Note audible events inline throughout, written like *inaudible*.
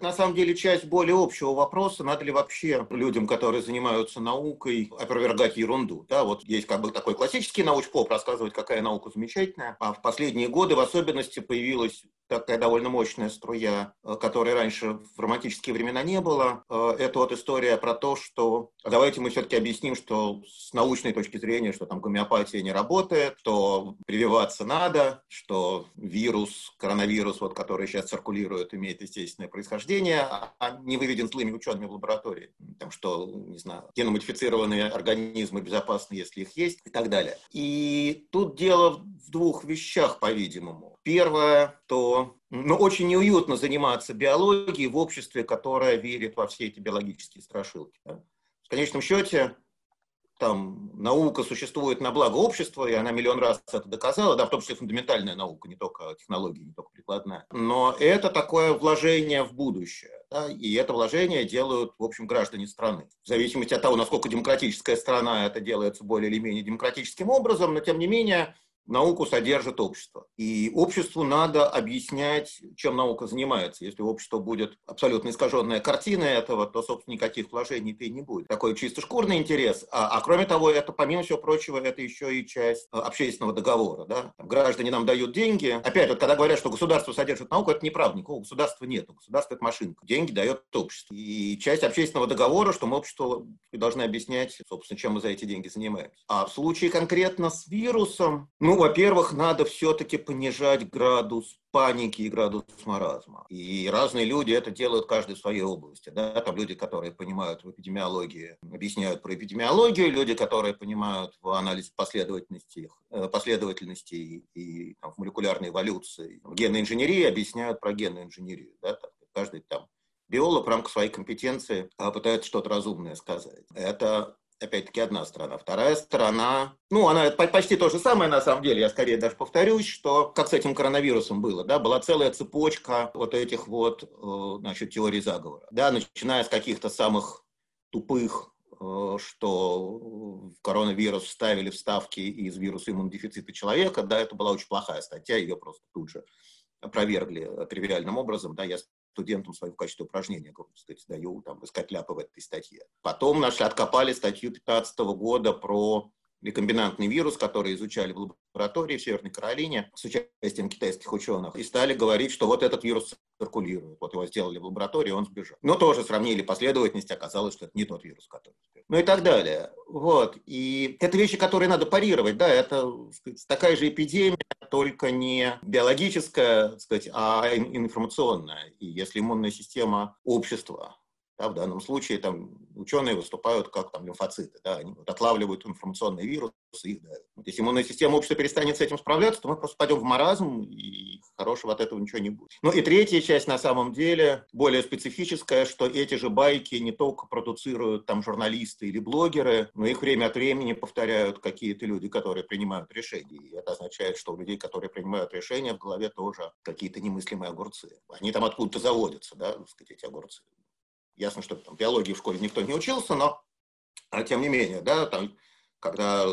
На самом деле часть более общего вопроса, надо ли вообще людям, которые занимаются наукой, опровергать ерунду. Да, вот есть как бы такой классический научпоп, рассказывать, какая наука замечательная, а в последние годы в особенности появилась такая довольно мощная струя, э, которой раньше в романтические времена не было. Э, это вот история про то, что давайте мы все-таки объясним, что с научной точки зрения, что там гомеопатия не работает, что прививаться надо, что вирус, коронавирус, вот, который сейчас циркулирует, имеет естественное происхождение, а не выведен злыми учеными в лаборатории. Там, что, не знаю, геномодифицированные организмы безопасны, если их есть, и так далее. И тут дело в двух вещах, по-видимому. Первое, то ну, очень неуютно заниматься биологией в обществе, которое верит во все эти биологические страшилки. Да? В конечном счете, там наука существует на благо общества, и она миллион раз это доказала, да, в том числе фундаментальная наука, не только технологии, не только прикладная. Но это такое вложение в будущее, да, и это вложение делают, в общем, граждане страны. В зависимости от того, насколько демократическая страна это делается более или менее демократическим образом, но тем не менее науку содержит общество. И обществу надо объяснять, чем наука занимается. Если общество будет абсолютно искаженная картина этого, то, собственно, никаких вложений-то и не будет. Такой чисто шкурный интерес. А, а кроме того, это, помимо всего прочего, это еще и часть э, общественного договора. Да? Граждане нам дают деньги. Опять, вот когда говорят, что государство содержит науку, это неправда. Никакого государства нет. Государство – это машинка. Деньги дает общество. И часть общественного договора, что мы обществу должны объяснять, собственно, чем мы за эти деньги занимаемся. А в случае конкретно с вирусом, ну, во-первых, надо все-таки понижать градус паники и градус маразма. И разные люди это делают каждый в своей области. Да? Там люди, которые понимают в эпидемиологии, объясняют про эпидемиологию, люди, которые понимают в анализе последовательности, э, последовательности и, и там, в молекулярной эволюции, в генной инженерии объясняют про генную инженерию. Да? Каждый там биолог в рамках своей компетенции а, пытается что-то разумное сказать. Это опять-таки, одна сторона. Вторая сторона, ну, она почти то же самое, на самом деле, я скорее даже повторюсь, что как с этим коронавирусом было, да, была целая цепочка вот этих вот, э, значит, теорий заговора, да, начиная с каких-то самых тупых э, что коронавирус вставили вставки из вируса иммунодефицита человека, да, это была очень плохая статья, ее просто тут же опровергли тривиальным образом, да, я студентам своим в качестве упражнения, как сказать, даю там, искать ляпы в этой статье. Потом нашли, откопали статью 2015 года про рекомбинантный вирус, который изучали в лаборатории в Северной Каролине с участием китайских ученых, и стали говорить, что вот этот вирус циркулирует. Вот его сделали в лаборатории, он сбежал. Но тоже сравнили последовательность, оказалось, что это не тот вирус, который сбежал. Ну и так далее. Вот. И это вещи, которые надо парировать. Да, это сказать, такая же эпидемия, только не биологическая, сказать, а информационная. И если иммунная система общества да, в данном случае там ученые выступают как там лимфоциты, да, они вот отлавливают информационные вирусы их дают. Вот если иммунная система общества перестанет с этим справляться, то мы просто пойдем в маразм, и хорошего от этого ничего не будет. Ну и третья часть на самом деле более специфическая, что эти же байки не только продуцируют там журналисты или блогеры, но их время от времени повторяют какие-то люди, которые принимают решения. И это означает, что у людей, которые принимают решения, в голове тоже какие-то немыслимые огурцы. Они там откуда-то заводятся, да, так сказать, эти огурцы. Ясно, что там биологии в школе никто не учился, но а, тем не менее, да, там, когда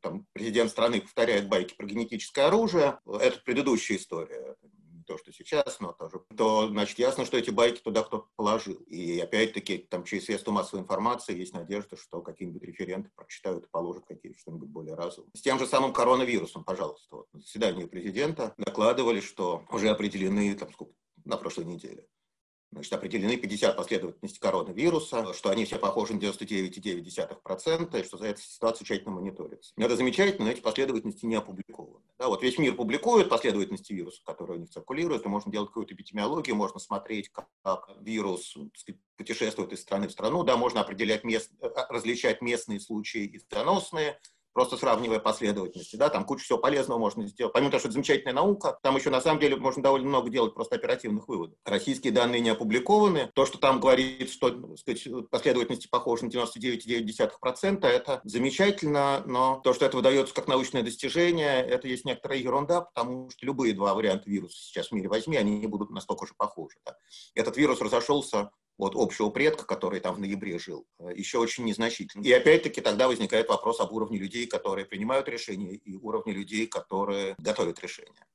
там, президент страны повторяет байки про генетическое оружие, это предыдущая история, не то, что сейчас, но тоже, то, значит, ясно, что эти байки туда кто-то положил. И опять-таки, там, через средства массовой информации есть надежда, что какие-нибудь референты прочитают и положат какие-то что-нибудь более разумное. С тем же самым коронавирусом, пожалуйста, вот, на заседании президента докладывали, что уже определены, там, сколько, на прошлой неделе, значит, определены 50 последовательностей коронавируса, что они все похожи на 99,9%, и что за эту ситуацию тщательно мониторится. Это замечательно, но эти последовательности не опубликованы. Да, вот весь мир публикует последовательности вируса, которые у них циркулируют, и можно делать какую-то эпидемиологию, можно смотреть, как, как вирус сказать, путешествует из страны в страну, да, можно определять мест, э, различать местные случаи и заносные, просто сравнивая последовательности, да, там кучу всего полезного можно сделать. Помимо того, что это замечательная наука, там еще на самом деле можно довольно много делать просто оперативных выводов. Российские данные не опубликованы. То, что там говорит, что сказать, последовательности похожи на 99,9%, это замечательно, но то, что это выдается как научное достижение, это есть некоторая ерунда, потому что любые два варианта вируса сейчас в мире возьми, они не будут настолько же похожи. Да. Этот вирус разошелся от общего предка, который там в ноябре жил, э, еще очень незначительно. И опять-таки тогда возникает вопрос об уровне людей, которые принимают решения, и уровне людей, которые готовят решения.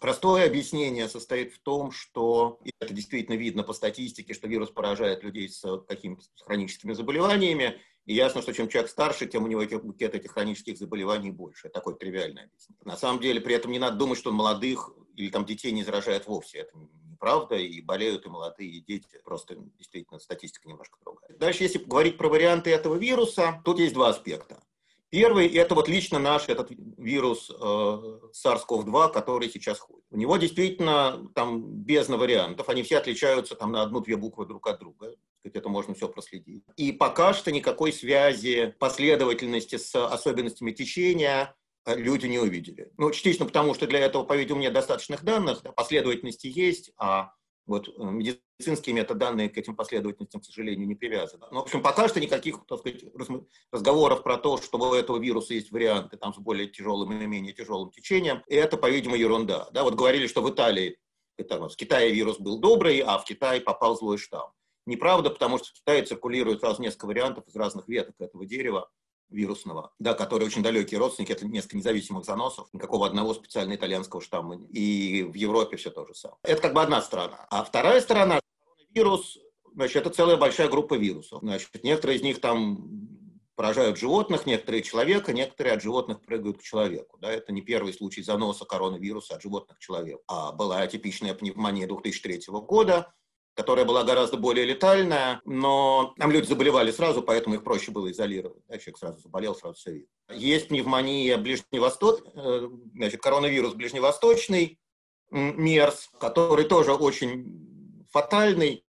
Простое объяснение состоит в том, что и это действительно видно по статистике, что вирус поражает людей с какими-то хроническими заболеваниями, и ясно, что чем человек старше, тем у него букет этих хронических заболеваний больше. Это такое тривиальное объяснение. На самом деле, при этом не надо думать, что молодых или там детей не заражает вовсе. Это неправда, и болеют и молодые, и дети. Просто действительно статистика немножко другая. Дальше, если говорить про варианты этого вируса, тут есть два аспекта. Первый – это вот лично наш этот вирус э, SARS-CoV-2, который сейчас ходит. У него действительно там бездна вариантов, они все отличаются там на одну-две буквы друг от друга. Это можно все проследить. И пока что никакой связи последовательности с особенностями течения э, люди не увидели. Ну, частично потому, что для этого, по-видимому, нет достаточных данных, последовательности есть, а вот э, медицинские метаданные к этим последовательностям, к сожалению, не привязаны. Но, в общем, пока что никаких, так сказать, разговоров про то, что у этого вируса есть варианты там, с более тяжелым или менее тяжелым течением, это, по-видимому, ерунда. Да, вот говорили, что в Италии, это, в Китае вирус был добрый, а в Китае попал злой штамм. Неправда, потому что в Китае циркулирует сразу несколько вариантов из разных веток этого дерева вирусного, да, которые очень далекие родственники, это несколько независимых заносов, никакого одного специально итальянского штамма. И в Европе все то же самое. Это как бы одна сторона. А вторая сторона, вирус, значит, это целая большая группа вирусов. Значит, некоторые из них там поражают животных, некоторые человека, некоторые от животных прыгают к человеку. Да, это не первый случай заноса коронавируса от животных к человеку. А была типичная пневмония 2003 года, которая была гораздо более летальная, но там люди заболевали сразу, поэтому их проще было изолировать. Да, человек сразу заболел, сразу все видно. Есть пневмония ближневосток, э, значит, коронавирус ближневосточный, МЕРС, который тоже очень фатальный,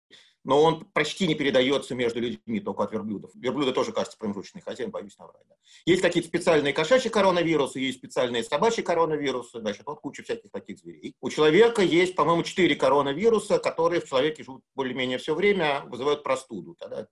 но он почти не передается между людьми, только от верблюдов. Верблюды тоже, кажется, хотя я боюсь наврать. Да. Есть какие-то специальные кошачьи коронавирусы, есть специальные собачьи коронавирусы, значит, вот куча всяких таких зверей. У человека есть, по-моему, четыре коронавируса, которые в человеке живут более-менее все время, вызывают простуду. Тогда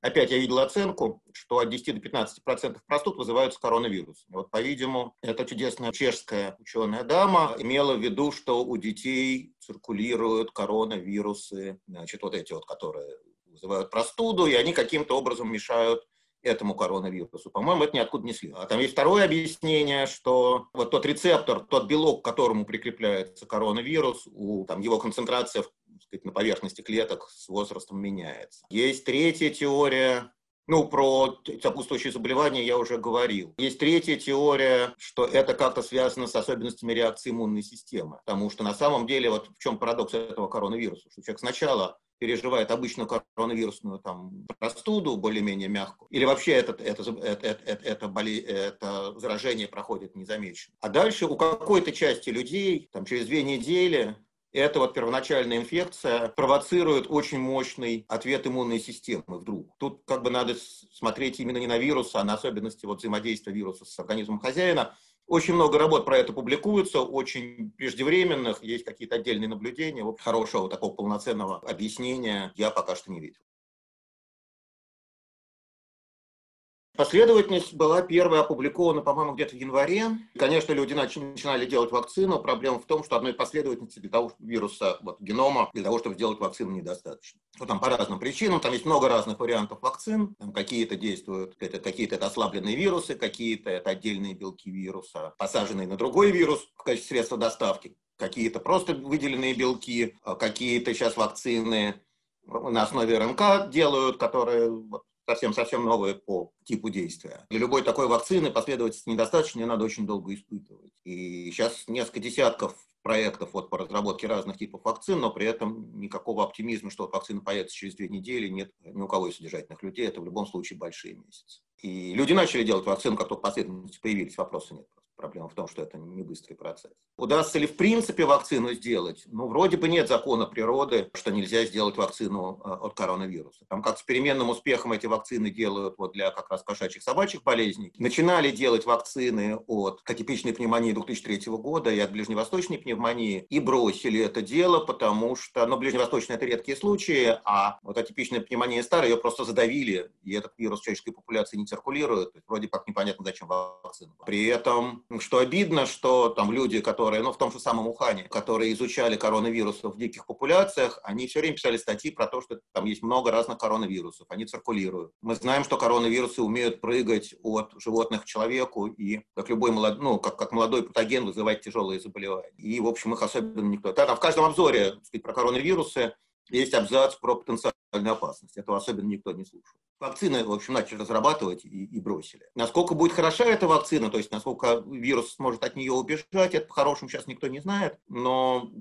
Опять я видел оценку, что от 10 до 15 процентов простуд вызываются коронавирусами. Вот, по-видимому, эта чудесная чешская ученая дама имела в виду, что у детей циркулируют коронавирусы, значит, вот эти вот, которые вызывают простуду, и они каким-то образом мешают этому коронавирусу. По-моему, это ниоткуда не следует. А там есть второе объяснение, что вот тот рецептор, тот белок, к которому прикрепляется коронавирус, у, там, его концентрация сказать, на поверхности клеток с возрастом меняется. Есть третья теория, ну, про сопутствующие заболевания я уже говорил. Есть третья теория, что это как-то связано с особенностями реакции иммунной системы. Потому что на самом деле, вот в чем парадокс этого коронавируса, что человек сначала переживает обычную коронавирусную там, простуду, более-менее мягкую, или вообще это, это, это, это, это, боли, это заражение проходит незамеченно. А дальше у какой-то части людей там, через две недели эта вот первоначальная инфекция провоцирует очень мощный ответ иммунной системы вдруг. Тут как бы надо смотреть именно не на вирус, а на особенности вот взаимодействия вируса с организмом хозяина. Очень много работ про это публикуется, очень преждевременных, есть какие-то отдельные наблюдения. Вот хорошего такого полноценного объяснения я пока что не видел. Последовательность была первая опубликована, по-моему, где-то в январе. Конечно, люди начинали делать вакцину. Проблема в том, что одной последовательности для того, чтобы вируса вот, генома, для того, чтобы сделать вакцину, недостаточно. Ну, там по разным причинам, там есть много разных вариантов вакцин. Там какие-то действуют, это, какие-то это ослабленные вирусы, какие-то это отдельные белки вируса, посаженные на другой вирус в качестве средства доставки. Какие-то просто выделенные белки, а какие-то сейчас вакцины на основе РНК делают, которые вот, совсем-совсем новое по типу действия. Для любой такой вакцины последовательности недостаточно, ее надо очень долго испытывать. И сейчас несколько десятков проектов вот по разработке разных типов вакцин, но при этом никакого оптимизма, что вакцина появится через две недели, нет ни у кого из содержательных людей. Это в любом случае большие месяцы. И люди начали делать вакцину, как только последовательности появились, вопроса нет. Проблема в том, что это не быстрый процесс. Удастся ли в принципе вакцину сделать? Ну, вроде бы нет закона природы, что нельзя сделать вакцину э, от коронавируса. Там как с переменным успехом эти вакцины делают вот для как раз кошачьих собачьих болезней. Начинали делать вакцины от атипичной пневмонии 2003 года и от ближневосточной пневмонии и бросили это дело, потому что, ну, ближневосточные это редкие случаи, а вот атипичная пневмония старая, ее просто задавили, и этот вирус человеческой популяции не циркулирует. Вроде как непонятно, зачем вакцина. При этом что обидно, что там люди, которые, ну, в том же самом Ухане, которые изучали коронавирусы в диких популяциях, они все время писали статьи про то, что там есть много разных коронавирусов, они циркулируют. Мы знаем, что коронавирусы умеют прыгать от животных к человеку и, как любой молод... ну, как, как молодой патоген, вызывать тяжелые заболевания. И, в общем, их особенно никто. Да, там в каждом обзоре сказать, про коронавирусы есть абзац про потенциальную опасность. Этого особенно никто не слушал. Вакцины, в общем, начали разрабатывать и, и бросили. Насколько будет хороша эта вакцина, то есть насколько вирус сможет от нее убежать, это по-хорошему сейчас никто не знает. Но,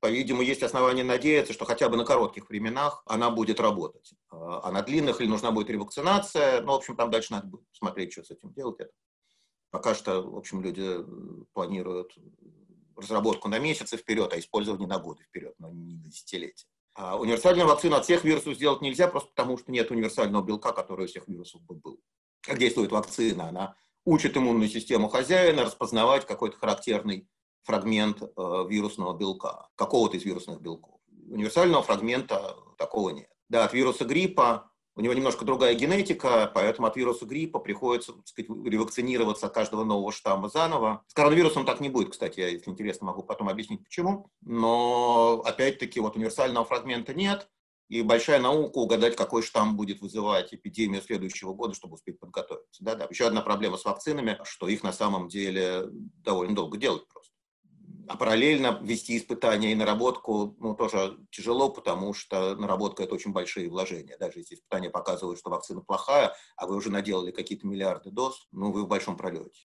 по-видимому, есть основания надеяться, что хотя бы на коротких временах она будет работать. А на длинных или нужна будет ревакцинация, ну, в общем, там дальше надо будет смотреть, что с этим делать. Это. Пока что, в общем, люди планируют разработку на месяцы вперед, а использование на годы вперед, но не на десятилетия. А универсальную вакцину от всех вирусов сделать нельзя, просто потому что нет универсального белка, который у всех вирусов бы был. Как действует вакцина? Она учит иммунную систему хозяина распознавать какой-то характерный фрагмент э, вирусного белка, какого-то из вирусных белков. Универсального фрагмента такого нет. Да, от вируса гриппа у него немножко другая генетика, поэтому от вируса гриппа приходится так сказать, ревакцинироваться от каждого нового штамма заново. С коронавирусом так не будет, кстати, я, если интересно, могу потом объяснить почему. Но, опять-таки, вот универсального фрагмента нет, и большая наука угадать, какой штамм будет вызывать эпидемию следующего года, чтобы успеть подготовиться. Да, да. Еще одна проблема с вакцинами, что их на самом деле довольно долго делать просто. А параллельно вести испытания и наработку ну, тоже тяжело, потому что наработка – это очень большие вложения. Даже если испытания показывают, что вакцина плохая, а вы уже наделали какие-то миллиарды доз, ну, вы в большом пролете.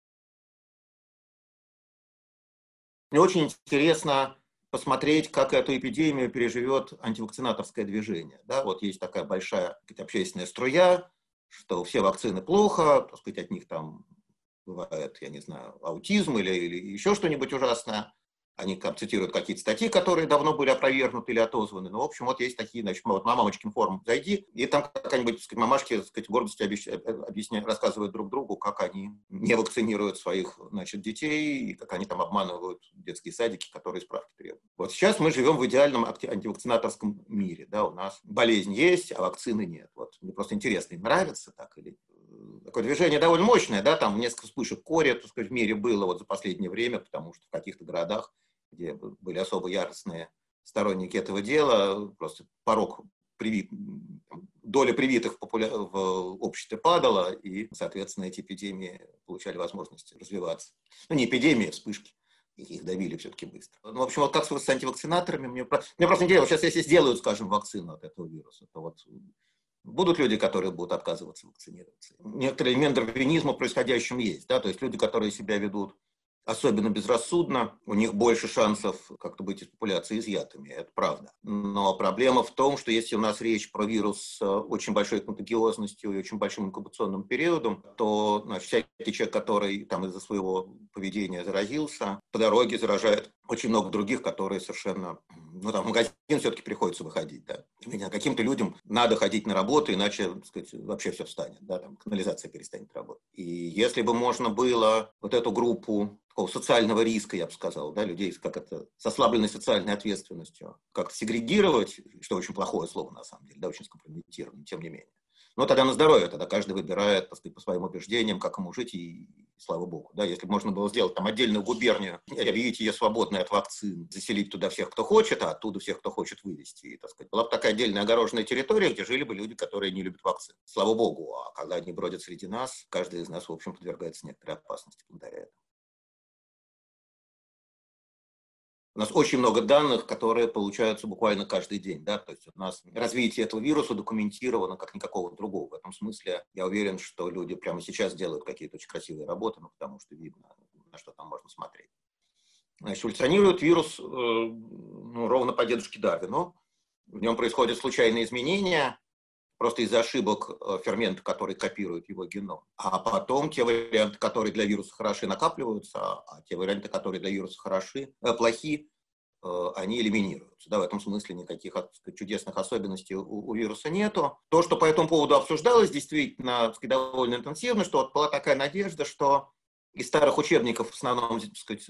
Мне очень интересно посмотреть, как эту эпидемию переживет антивакцинаторское движение. Да, вот есть такая большая сказать, общественная струя, что все вакцины плохо, так сказать, от них там бывает, я не знаю, аутизм или, или еще что-нибудь ужасное. Они там цитируют какие-то статьи, которые давно были опровергнуты или отозваны. Ну, в общем, вот есть такие, значит, вот на мамочкин форум зайди, и там какая-нибудь, так сказать, мамашки, так сказать, гордостью объясняют, рассказывают друг другу, как они не вакцинируют своих, значит, детей, и как они там обманывают детские садики, которые справки требуют. Вот сейчас мы живем в идеальном антивакцинаторском мире, да, у нас болезнь есть, а вакцины нет. Вот мне просто интересно, нравится так или такое движение довольно мощное, да, там несколько вспышек кори, так сказать, в мире было вот за последнее время, потому что в каких-то городах, где были особо яростные сторонники этого дела, просто порог привит, доля привитых популя... в обществе падала, и, соответственно, эти эпидемии получали возможность развиваться. Ну, не эпидемии, а вспышки. Их давили все-таки быстро. Ну, в общем, вот как с антивакцинаторами, мне, мне просто интересно, сейчас если сделают, скажем, вакцину от этого вируса, то вот Будут люди, которые будут отказываться вакцинироваться. Некоторый элемент дарвинизма в происходящем есть. Да? То есть люди, которые себя ведут особенно безрассудно, у них больше шансов как-то быть из популяции изъятыми, это правда. Но проблема в том, что если у нас речь про вирус с очень большой контагиозностью и очень большим инкубационным периодом, то значит, всякий человек, который там из-за своего поведения заразился, по дороге заражает очень много других, которые совершенно... Ну, там в магазин все-таки приходится выходить, да. Каким-то людям надо ходить на работу, иначе, так сказать, вообще все встанет, да, там канализация перестанет работать. И если бы можно было вот эту группу такого социального риска, я бы сказал, да, людей как это, с ослабленной социальной ответственностью, как-то сегрегировать, что очень плохое слово на самом деле, да, очень скомпрометированное, тем не менее. Но тогда на здоровье, тогда каждый выбирает, так сказать, по своим убеждениям, как ему жить, и, и слава богу. Да, если бы можно было сделать там отдельную губернию, объявить ее свободной от вакцин, заселить туда всех, кто хочет, а оттуда всех, кто хочет вывести. И, так сказать, была бы такая отдельная огороженная территория, где жили бы люди, которые не любят вакцин. Слава богу. А когда они бродят среди нас, каждый из нас, в общем, подвергается некоторой опасности благодаря этому. У нас очень много данных, которые получаются буквально каждый день. Да? То есть у нас развитие этого вируса документировано как никакого другого. В этом смысле я уверен, что люди прямо сейчас делают какие-то очень красивые работы, ну, потому что видно, на что там можно смотреть. Значит, эволюционирует вирус э, ну, ровно по дедушке Дарвину. В нем происходят случайные изменения, просто из-за ошибок э, фермента, который копирует его геном. А потом те варианты, которые для вируса хороши, накапливаются, а те варианты, которые для вируса хороши, э, плохи, э, они элиминируются. Да, в этом смысле никаких сказать, чудесных особенностей у, у вируса нету. То, что по этому поводу обсуждалось действительно сказать, довольно интенсивно, что вот была такая надежда, что из старых учебников в основном сказать,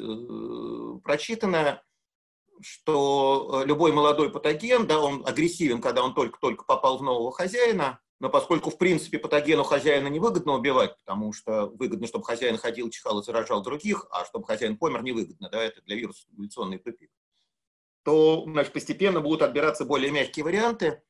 прочитанная, что э, любой молодой патоген, да, он агрессивен, когда он только-только попал в нового хозяина, но поскольку, в принципе, патогену хозяина невыгодно убивать, потому что выгодно, чтобы хозяин ходил, чихал и заражал других, а чтобы хозяин помер, невыгодно, да, это для вируса эволюционный тупик, то значит, постепенно будут отбираться более мягкие варианты,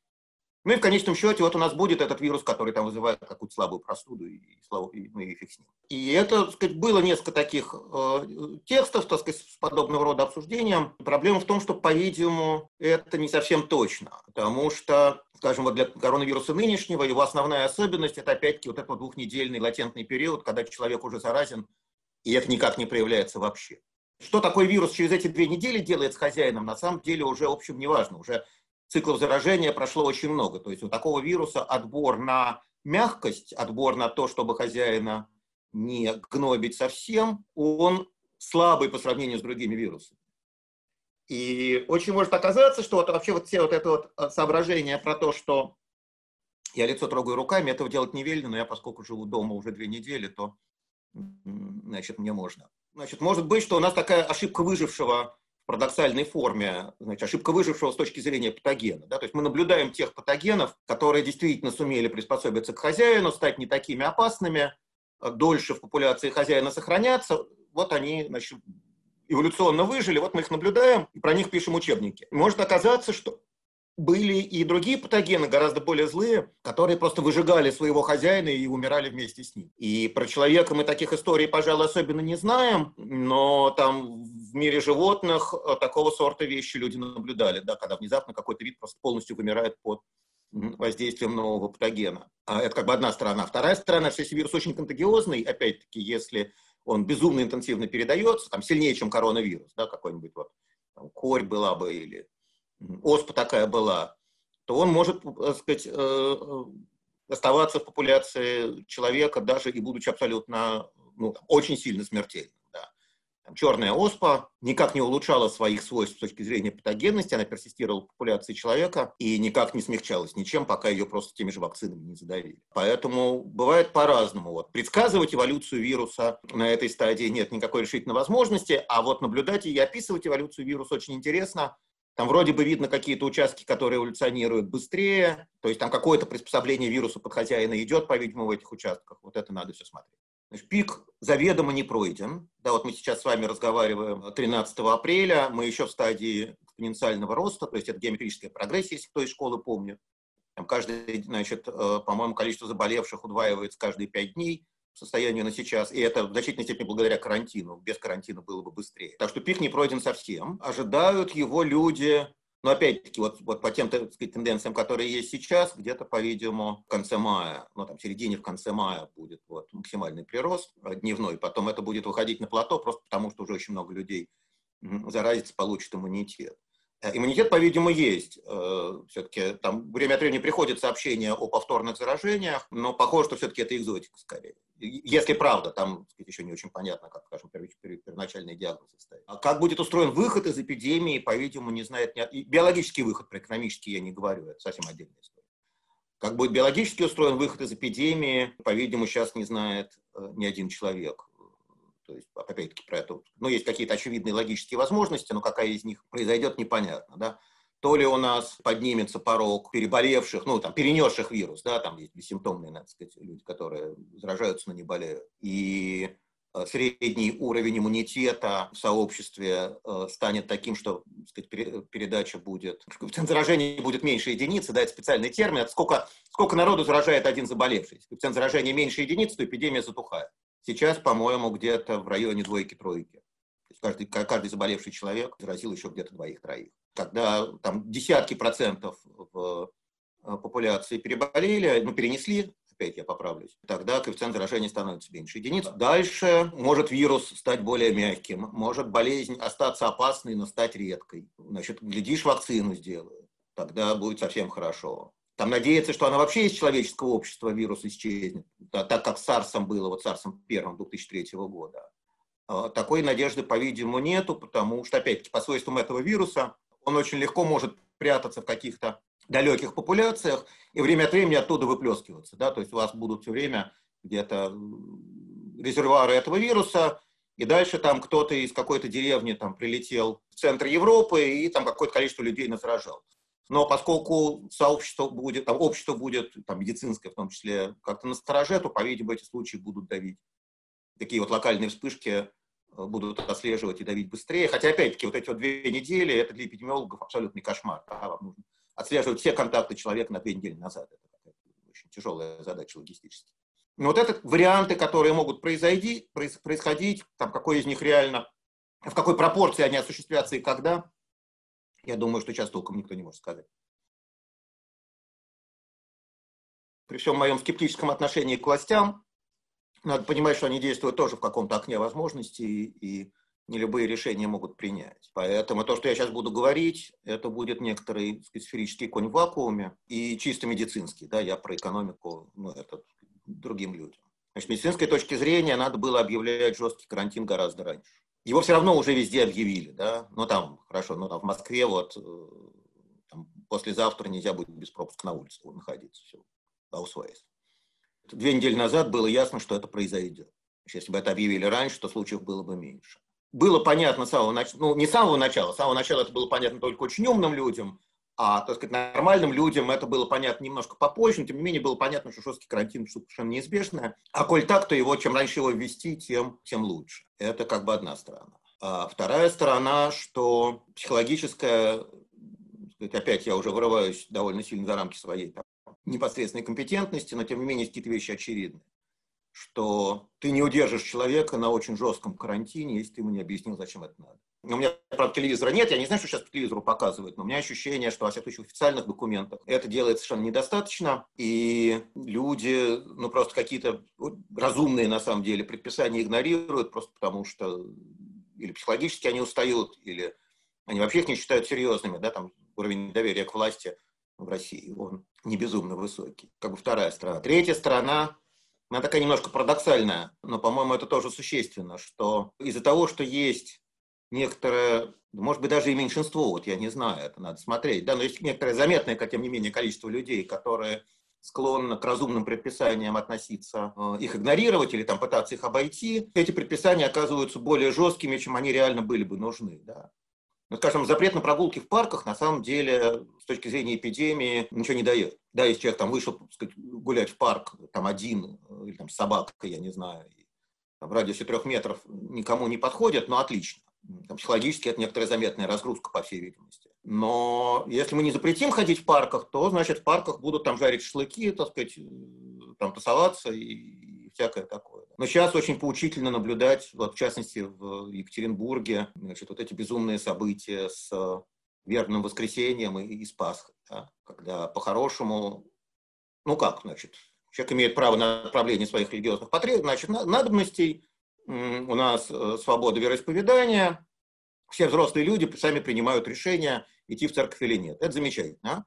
ну и в конечном счете вот у нас будет этот вирус, который там вызывает какую-то слабую простуду и, и, ну, и фиг с ним. И это, так сказать, было несколько таких э, текстов, так сказать, с подобного рода обсуждением. Проблема в том, что, по-видимому, это не совсем точно, потому что, скажем, вот для коронавируса нынешнего его основная особенность – это опять-таки вот этот двухнедельный латентный период, когда человек уже заразен, и это никак не проявляется вообще. Что такой вирус через эти две недели делает с хозяином, на самом деле уже, в общем, не важно. Уже циклов заражения прошло очень много. То есть у такого вируса отбор на мягкость, отбор на то, чтобы хозяина не гнобить совсем, он слабый по сравнению с другими вирусами. И очень может оказаться, что вот вообще вот все вот это вот э, соображение про то, что я лицо трогаю руками, этого делать не велено, но я, поскольку живу дома уже две недели, то, значит, мне можно. Значит, может быть, что у нас такая ошибка выжившего парадоксальной форме, значит, ошибка выжившего с точки зрения патогена. Да? То есть мы наблюдаем тех патогенов, которые действительно сумели приспособиться к хозяину, стать не такими опасными, а дольше в популяции хозяина сохраняться. Вот они значит, эволюционно выжили, вот мы их наблюдаем и про них пишем учебники. Может оказаться, что были и другие патогены, гораздо более злые, которые просто выжигали своего хозяина и умирали вместе с ним. И про человека мы таких историй, пожалуй, особенно не знаем, но там в мире животных э, такого сорта вещи люди наблюдали, да, когда внезапно какой-то вид просто полностью вымирает под воздействием нового патогена. А это как бы одна сторона. Вторая сторона, что если вирус очень контагиозный, опять-таки, если он безумно интенсивно передается, там сильнее, чем коронавирус, да, какой-нибудь вот там, корь была бы или оспа такая была, то он может, так сказать, э, э, оставаться в популяции человека, даже и будучи абсолютно, ну, очень сильно смертельным. Да. Там, черная оспа никак не улучшала своих свойств с точки зрения патогенности, она персистировала в популяции человека и никак не смягчалась ничем, пока ее просто теми же вакцинами не задавили. Поэтому бывает по-разному. Вот. Предсказывать эволюцию вируса на этой стадии нет никакой решительной возможности, а вот наблюдать и описывать эволюцию вируса очень интересно, там вроде бы видно какие-то участки, которые эволюционируют быстрее, то есть там какое-то приспособление вируса под хозяина идет, по-видимому, в этих участках. Вот это надо все смотреть. Значит, пик заведомо не пройден. Да, вот мы сейчас с вами разговариваем 13 апреля, мы еще в стадии экспоненциального роста, то есть это геометрическая прогрессия, если кто из школы помнит. Там каждый, значит, э, по-моему, количество заболевших удваивается каждые пять дней состоянию на сейчас, и это в значительной степени благодаря карантину. Без карантина было бы быстрее. Так что пик не пройден совсем. Ожидают его люди, но опять-таки вот, вот по тем так сказать, тенденциям, которые есть сейчас, где-то, по-видимому, в конце мая, ну там в середине, в конце мая будет вот, максимальный прирост дневной. Потом это будет выходить на плато, просто потому что уже очень много людей заразится, получит иммунитет. Э, иммунитет, по-видимому, есть. Э, все-таки там время от времени приходят сообщения о повторных заражениях, но похоже, что все-таки это экзотика скорее. Если правда, там сказать, еще не очень понятно, как, скажем, первоначальные диагнозы ставить. А как будет устроен выход из эпидемии, по-видимому, не знает ни... Биологический выход, про экономический я не говорю, это совсем отдельная история. Как будет биологически устроен выход из эпидемии, по-видимому, сейчас не знает э, ни один человек. То есть, опять-таки, про это, ну, есть какие-то очевидные логические возможности, но какая из них произойдет, непонятно, да. То ли у нас поднимется порог переболевших, ну, там, перенесших вирус, да, там есть бессимптомные, надо сказать, люди, которые заражаются, но не болеют. И э, средний уровень иммунитета в сообществе э, станет таким, что сказать, передача будет, *laughs* заражения будет меньше единицы, да, это специальный термин, это сколько, сколько народу заражает один заbolевший. Если коэффициент заражения меньше единицы, то эпидемия затухает. Сейчас, по-моему, где-то в районе двойки-тройки. Каждый, каждый заболевший человек заразил еще где-то двоих-троих. Когда там десятки процентов в э, популяции переболели, ну, перенесли, опять я поправлюсь, тогда коэффициент заражения становится меньше единиц. Дальше может вирус стать более мягким, может болезнь остаться опасной, но стать редкой. Значит, глядишь, вакцину сделают, тогда будет совсем хорошо. Там надеяться, что она вообще из человеческого общества вирус исчезнет, так, так как с SARS было, вот SARS первым 2003 года. А, такой надежды, по-видимому, нету, потому что, опять-таки, по свойствам этого вируса он очень легко может прятаться в каких-то далеких популяциях и время от времени оттуда выплескиваться. Да? То есть у вас будут все время где-то резервуары этого вируса, и дальше там кто-то из какой-то деревни там прилетел в центр Европы и там какое-то количество людей насражал. Но поскольку сообщество будет, там, общество будет, там, медицинское в том числе, как-то на стороже, то, по-видимому, эти случаи будут давить. Такие вот локальные вспышки э, будут отслеживать и давить быстрее. Хотя, опять-таки, вот эти вот две недели, это для эпидемиологов абсолютный кошмар. Да? Вам нужно отслеживать все контакты человека на две недели назад. Это очень тяжелая задача логистически. Но вот это варианты, которые могут произойти, происходить, там, какой из них реально, в какой пропорции они осуществятся и когда, я думаю, что сейчас толком никто не может сказать. При всем моем скептическом отношении к властям, надо понимать, что они действуют тоже в каком-то окне возможностей, и не любые решения могут принять. Поэтому то, что я сейчас буду говорить, это будет некоторый сферический конь в вакууме и чисто медицинский. Да, я про экономику, ну, это другим людям. Значит, с медицинской точки зрения надо было объявлять жесткий карантин гораздо раньше. Его все равно уже везде объявили, да, ну там, хорошо, ну там в Москве вот э, там, послезавтра нельзя будет без пропуска на улице находиться, все, аусвайс. Две недели назад было ясно, что это произойдет. Если бы это объявили раньше, то случаев было бы меньше. Было понятно с самого начала, ну не с самого начала, с самого начала это было понятно только очень умным людям, а, так сказать, нормальным людям это было понятно немножко попозже, но тем не менее было понятно, что жесткий карантин штука совершенно неизбежная. А коль так, то его, чем раньше его ввести, тем, тем лучше. Это как бы одна сторона. А вторая сторона, что психологическая, сказать, опять я уже вырываюсь довольно сильно за рамки своей там, непосредственной компетентности, но тем не менее какие-то вещи очевидны что ты не удержишь человека на очень жестком карантине, если ты ему не объяснил, зачем это надо. У меня, правда, телевизора нет, я не знаю, что сейчас по телевизору показывают, но у меня ощущение, что во всяких случаях официальных документах это делается совершенно недостаточно, и люди, ну, просто какие-то разумные, на самом деле, предписания игнорируют, просто потому что или психологически они устают, или они вообще их не считают серьезными, да, там уровень доверия к власти в России, он не безумно высокий. Как бы вторая сторона. Третья сторона она такая немножко парадоксальная, но, по-моему, это тоже существенно, что из-за того, что есть некоторое, может быть, даже и меньшинство, вот я не знаю, это надо смотреть, да, но есть некоторое заметное, как тем не менее, количество людей, которые склонны к разумным предписаниям относиться, э, их игнорировать или там пытаться их обойти, эти предписания оказываются более жесткими, чем они реально были бы нужны. Да. Ну, скажем, запрет на прогулки в парках на самом деле с точки зрения эпидемии ничего не дает. Да, если человек там вышел сказать, гулять в парк там один или там с собакой, я не знаю, в радиусе трех метров никому не подходит, но отлично. Там, психологически это некоторая заметная разгрузка, по всей видимости. Но если мы не запретим ходить в парках, то, значит, в парках будут там жарить шашлыки, так сказать, там тусоваться и всякое такое. Но сейчас очень поучительно наблюдать, вот, в частности, в Екатеринбурге, значит, вот эти безумные события с вербным воскресеньем и, и с Пасхой, да, когда по-хорошему, ну как, значит, человек имеет право на отправление своих религиозных потребностей, значит, надобностей, у нас э, свобода вероисповедания, все взрослые люди сами принимают решение, идти в церковь или нет. Это замечательно.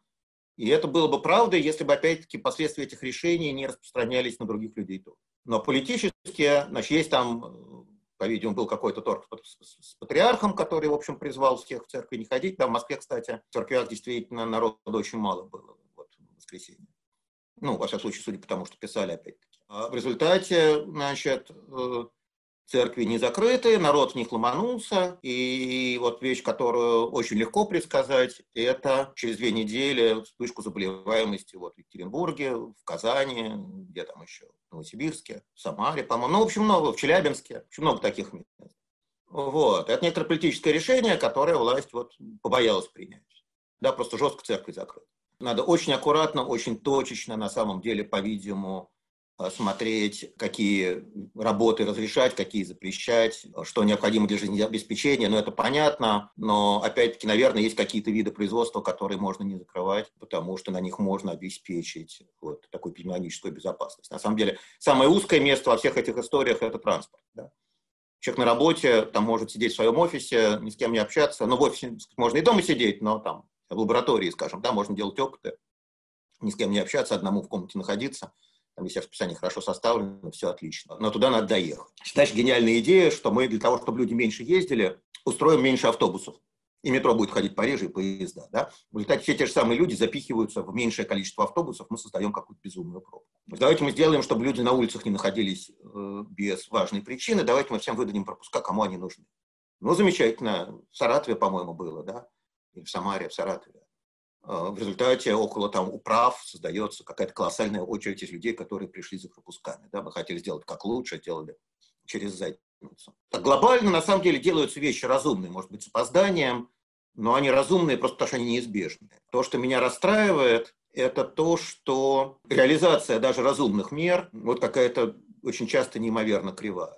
И это было бы правдой, если бы, опять-таки, последствия этих решений не распространялись на других людей тоже. Но политически, значит, есть там, по-видимому, был какой-то торг с патриархом, который, в общем, призвал всех в церкви не ходить. Там в Москве, кстати, в церквях действительно народу очень мало было вот, в воскресенье. Ну, во всяком случае, судя по тому, что писали, опять-таки. А в результате, значит, э, церкви не закрыты, народ в них ломанулся, и вот вещь, которую очень легко предсказать, это через две недели вспышку заболеваемости вот, в Екатеринбурге, в Казани, где там еще, в Новосибирске, в Самаре, по-моему, ну, в общем, много, в Челябинске, очень много таких мест. Вот. Это некоторое политическое решение, которое власть вот побоялась принять. Да, просто жестко церковь закрыта. Надо очень аккуратно, очень точечно, на самом деле, по-видимому, смотреть, какие работы разрешать, какие запрещать, что необходимо для жизнеобеспечения, ну это понятно, но опять-таки, наверное, есть какие-то виды производства, которые можно не закрывать, потому что на них можно обеспечить вот такую эпидемиологическую безопасность. На самом деле, самое узкое место во всех этих историях – это транспорт. Да? Человек на работе, там может сидеть в своем офисе, ни с кем не общаться, но в офисе можно и дома сидеть, но там в лаборатории, скажем, да, можно делать опыты, ни с кем не общаться, одному в комнате находиться – там везде расписание хорошо составлено, все отлично. Но туда надо доехать. Считаешь, гениальная идея, что мы для того, чтобы люди меньше ездили, устроим меньше автобусов. И метро будет ходить пореже, и поезда. Да? В результате все те же самые люди запихиваются в меньшее количество автобусов, мы создаем какую-то безумную пробку. Давайте мы сделаем, чтобы люди на улицах не находились э, без важной причины, давайте мы всем выдадим пропуска, кому они нужны. Ну, замечательно. В Саратове, по-моему, было, да? Или в Самаре, в Саратове. В результате около там управ создается какая-то колоссальная очередь из людей, которые пришли за пропусками. Да, мы хотели сделать как лучше, делали через задницу. Так глобально, на самом деле, делаются вещи разумные, может быть, с опозданием, но они разумные просто потому, что они неизбежны. То, что меня расстраивает, это то, что реализация даже разумных мер вот какая-то очень часто неимоверно кривая.